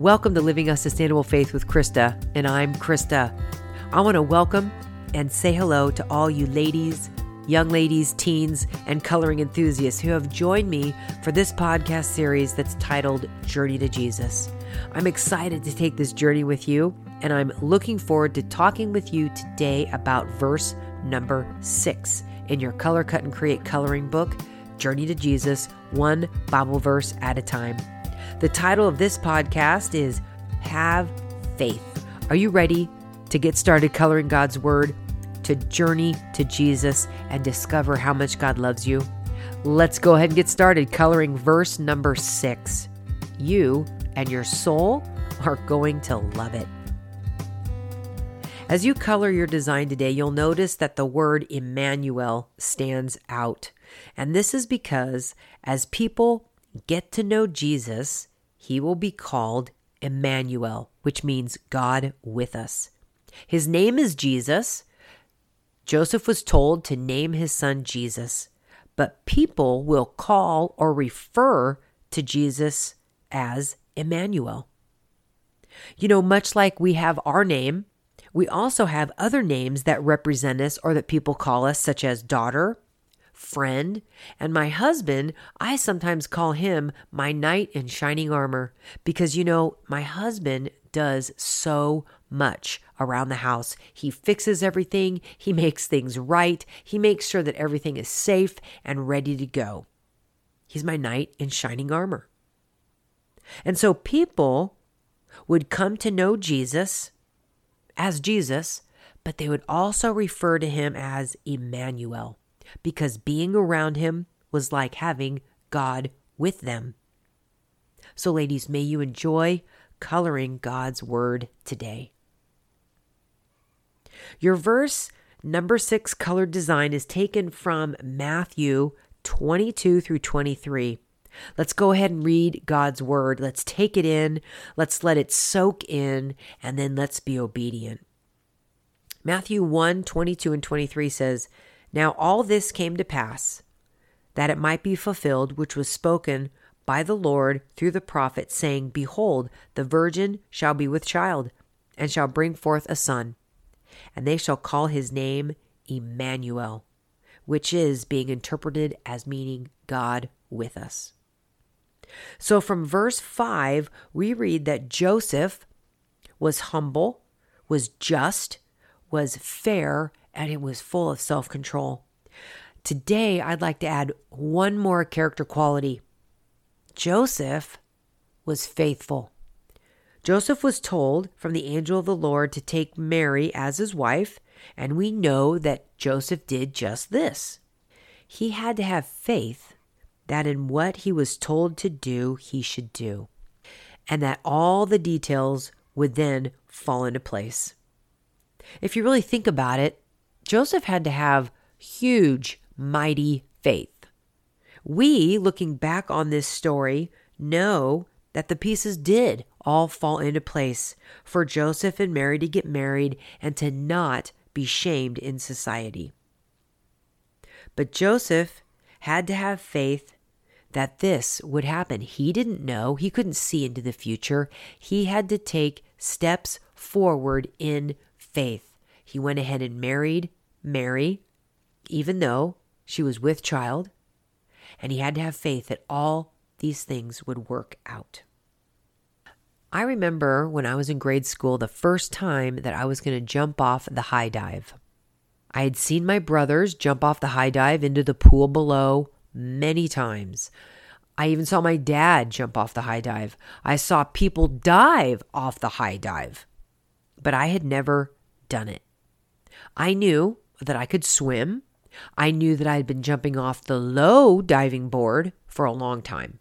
Welcome to Living a Sustainable Faith with Krista, and I'm Krista. I want to welcome and say hello to all you ladies, young ladies, teens, and coloring enthusiasts who have joined me for this podcast series that's titled Journey to Jesus. I'm excited to take this journey with you, and I'm looking forward to talking with you today about verse number six in your Color Cut and Create coloring book, Journey to Jesus, one Bible verse at a time. The title of this podcast is Have Faith. Are you ready to get started coloring God's Word, to journey to Jesus, and discover how much God loves you? Let's go ahead and get started coloring verse number six. You and your soul are going to love it. As you color your design today, you'll notice that the word Emmanuel stands out. And this is because as people get to know Jesus, he will be called Emmanuel, which means God with us. His name is Jesus. Joseph was told to name his son Jesus, but people will call or refer to Jesus as Emmanuel. You know, much like we have our name, we also have other names that represent us or that people call us, such as daughter, friend, and my husband, I sometimes call him my knight in shining armor because you know, my husband does so much around the house. He fixes everything, he makes things right, he makes sure that everything is safe and ready to go. He's my knight in shining armor. And so people would come to know Jesus as Jesus, but they would also refer to him as Emmanuel because being around him was like having God with them. So, ladies, may you enjoy coloring God's word today. Your verse number six colored design is taken from Matthew 22 through 23. Let's go ahead and read God's word. Let's take it in. Let's let it soak in, and then let's be obedient. Matthew 1 22 and 23 says, now all this came to pass, that it might be fulfilled which was spoken by the Lord through the prophet, saying, Behold, the virgin shall be with child, and shall bring forth a son, and they shall call his name Emmanuel, which is being interpreted as meaning God with us. So from verse 5, we read that Joseph was humble, was just, was fair, and it was full of self control. Today, I'd like to add one more character quality Joseph was faithful. Joseph was told from the angel of the Lord to take Mary as his wife, and we know that Joseph did just this. He had to have faith that in what he was told to do, he should do, and that all the details would then fall into place. If you really think about it, Joseph had to have huge, mighty faith. We, looking back on this story, know that the pieces did all fall into place for Joseph and Mary to get married and to not be shamed in society. But Joseph had to have faith that this would happen. He didn't know, he couldn't see into the future. He had to take steps forward in faith. He went ahead and married Mary, even though she was with child, and he had to have faith that all these things would work out. I remember when I was in grade school the first time that I was going to jump off the high dive. I had seen my brothers jump off the high dive into the pool below many times. I even saw my dad jump off the high dive. I saw people dive off the high dive, but I had never done it. I knew that I could swim. I knew that I had been jumping off the low diving board for a long time.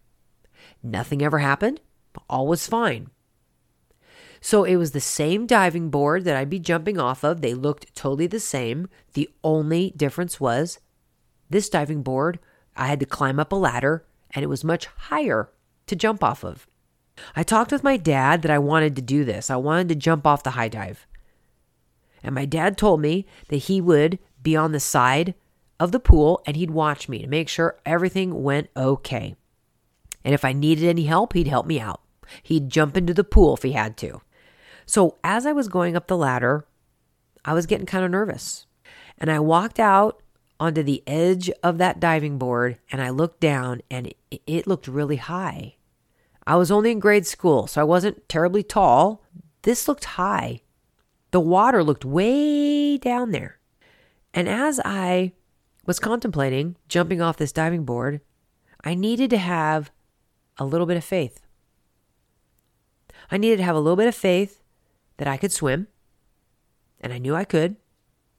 Nothing ever happened. All was fine. So it was the same diving board that I'd be jumping off of. They looked totally the same. The only difference was this diving board, I had to climb up a ladder and it was much higher to jump off of. I talked with my dad that I wanted to do this. I wanted to jump off the high dive. And my dad told me that he would be on the side of the pool and he'd watch me to make sure everything went okay. And if I needed any help, he'd help me out. He'd jump into the pool if he had to. So as I was going up the ladder, I was getting kind of nervous. And I walked out onto the edge of that diving board and I looked down and it, it looked really high. I was only in grade school, so I wasn't terribly tall. This looked high. The water looked way down there. And as I was contemplating jumping off this diving board, I needed to have a little bit of faith. I needed to have a little bit of faith that I could swim, and I knew I could.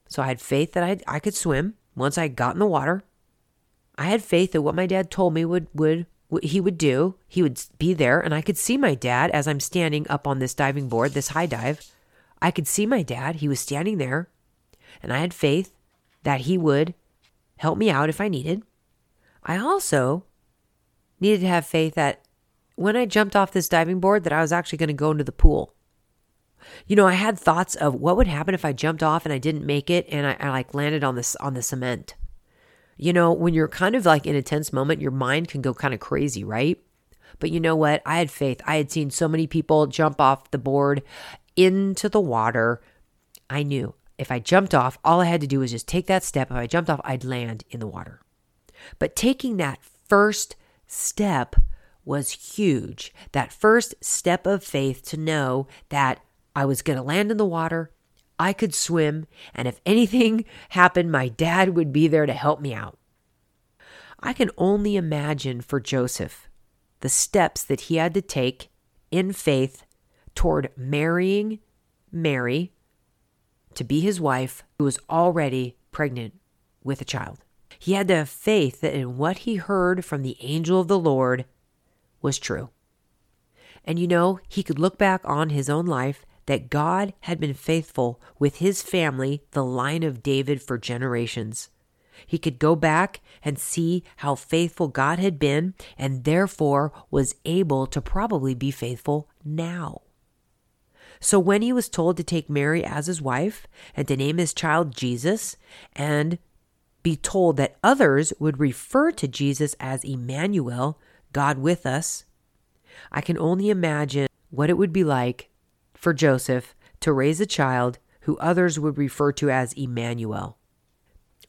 So I had faith that I, I could swim once I got in the water. I had faith that what my dad told me would, would he would do. He would be there, and I could see my dad as I'm standing up on this diving board, this high dive. I could see my dad. He was standing there, and I had faith that he would help me out if I needed. I also needed to have faith that when I jumped off this diving board that I was actually going to go into the pool. You know, I had thoughts of what would happen if I jumped off and I didn't make it and I, I like landed on this on the cement. You know, when you're kind of like in a tense moment, your mind can go kind of crazy, right? But you know what? I had faith. I had seen so many people jump off the board into the water. I knew if I jumped off, all I had to do was just take that step. If I jumped off, I'd land in the water. But taking that first step was huge. That first step of faith to know that I was going to land in the water I could swim, and if anything happened, my dad would be there to help me out. I can only imagine for Joseph the steps that he had to take in faith toward marrying Mary to be his wife, who was already pregnant with a child. He had to have faith that in what he heard from the angel of the Lord was true. And you know, he could look back on his own life that God had been faithful with his family, the line of David, for generations. He could go back and see how faithful God had been and therefore was able to probably be faithful now. So when he was told to take Mary as his wife and to name his child Jesus and be told that others would refer to Jesus as Emmanuel, God with us, I can only imagine what it would be like for Joseph to raise a child who others would refer to as Emmanuel.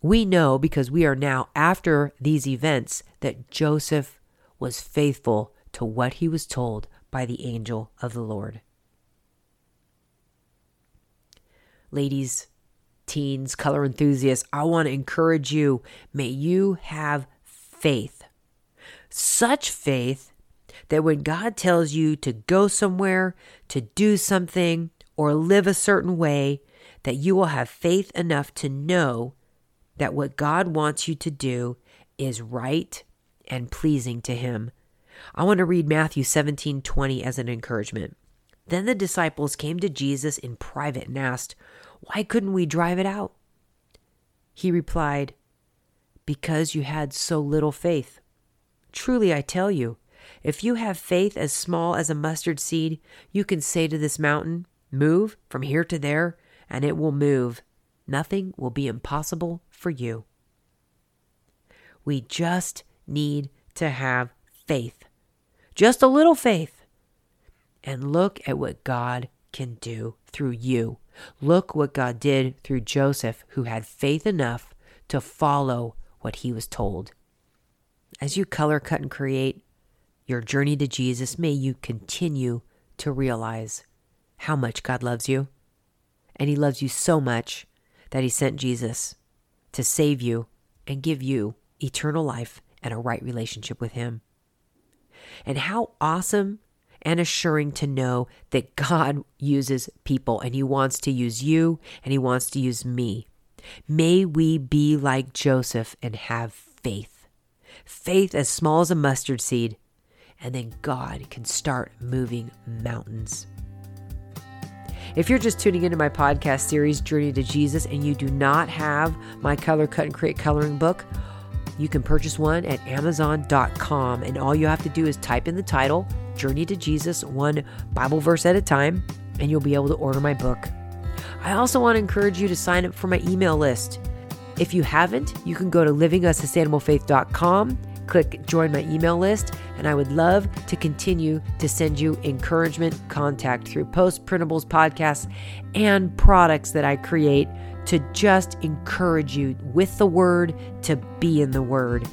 We know because we are now after these events that Joseph was faithful to what he was told by the angel of the Lord. Ladies, teens, color enthusiasts, I want to encourage you. May you have faith. Such faith that when God tells you to go somewhere, to do something, or live a certain way, that you will have faith enough to know that what God wants you to do is right and pleasing to Him. I want to read Matthew 17 20 as an encouragement. Then the disciples came to Jesus in private and asked, Why couldn't we drive it out? He replied, Because you had so little faith. Truly, I tell you, if you have faith as small as a mustard seed, you can say to this mountain, Move from here to there, and it will move. Nothing will be impossible for you. We just need to have faith, just a little faith. And look at what God can do through you. Look what God did through Joseph, who had faith enough to follow what he was told. As you color, cut, and create, your journey to Jesus, may you continue to realize how much God loves you. And He loves you so much that He sent Jesus to save you and give you eternal life and a right relationship with Him. And how awesome and assuring to know that God uses people and He wants to use you and He wants to use me. May we be like Joseph and have faith. Faith as small as a mustard seed and then God can start moving mountains. If you're just tuning into my podcast series, Journey to Jesus, and you do not have my Color Cut and Create coloring book, you can purchase one at Amazon.com. And all you have to do is type in the title, Journey to Jesus, one Bible verse at a time, and you'll be able to order my book. I also want to encourage you to sign up for my email list. If you haven't, you can go to livingasustainablefaith.com click join my email list, and I would love to continue to send you encouragement contact through post printables, podcasts, and products that I create to just encourage you with the word to be in the word.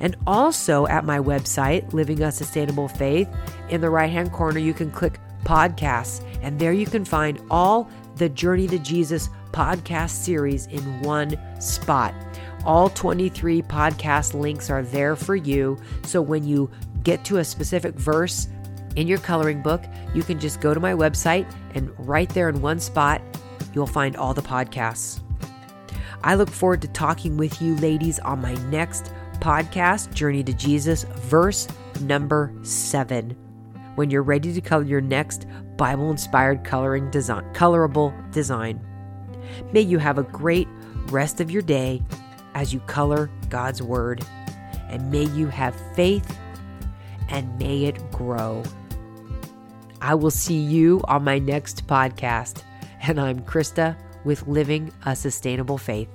And also at my website, Living a Sustainable Faith, in the right hand corner, you can click podcasts, and there you can find all the Journey to Jesus podcast series in one spot. All 23 podcast links are there for you. So when you get to a specific verse in your coloring book, you can just go to my website and right there in one spot, you'll find all the podcasts. I look forward to talking with you, ladies, on my next podcast, Journey to Jesus, verse number seven. When you're ready to color your next Bible inspired coloring design, colorable design. May you have a great rest of your day as you color God's Word. And may you have faith and may it grow. I will see you on my next podcast. And I'm Krista with Living a Sustainable Faith.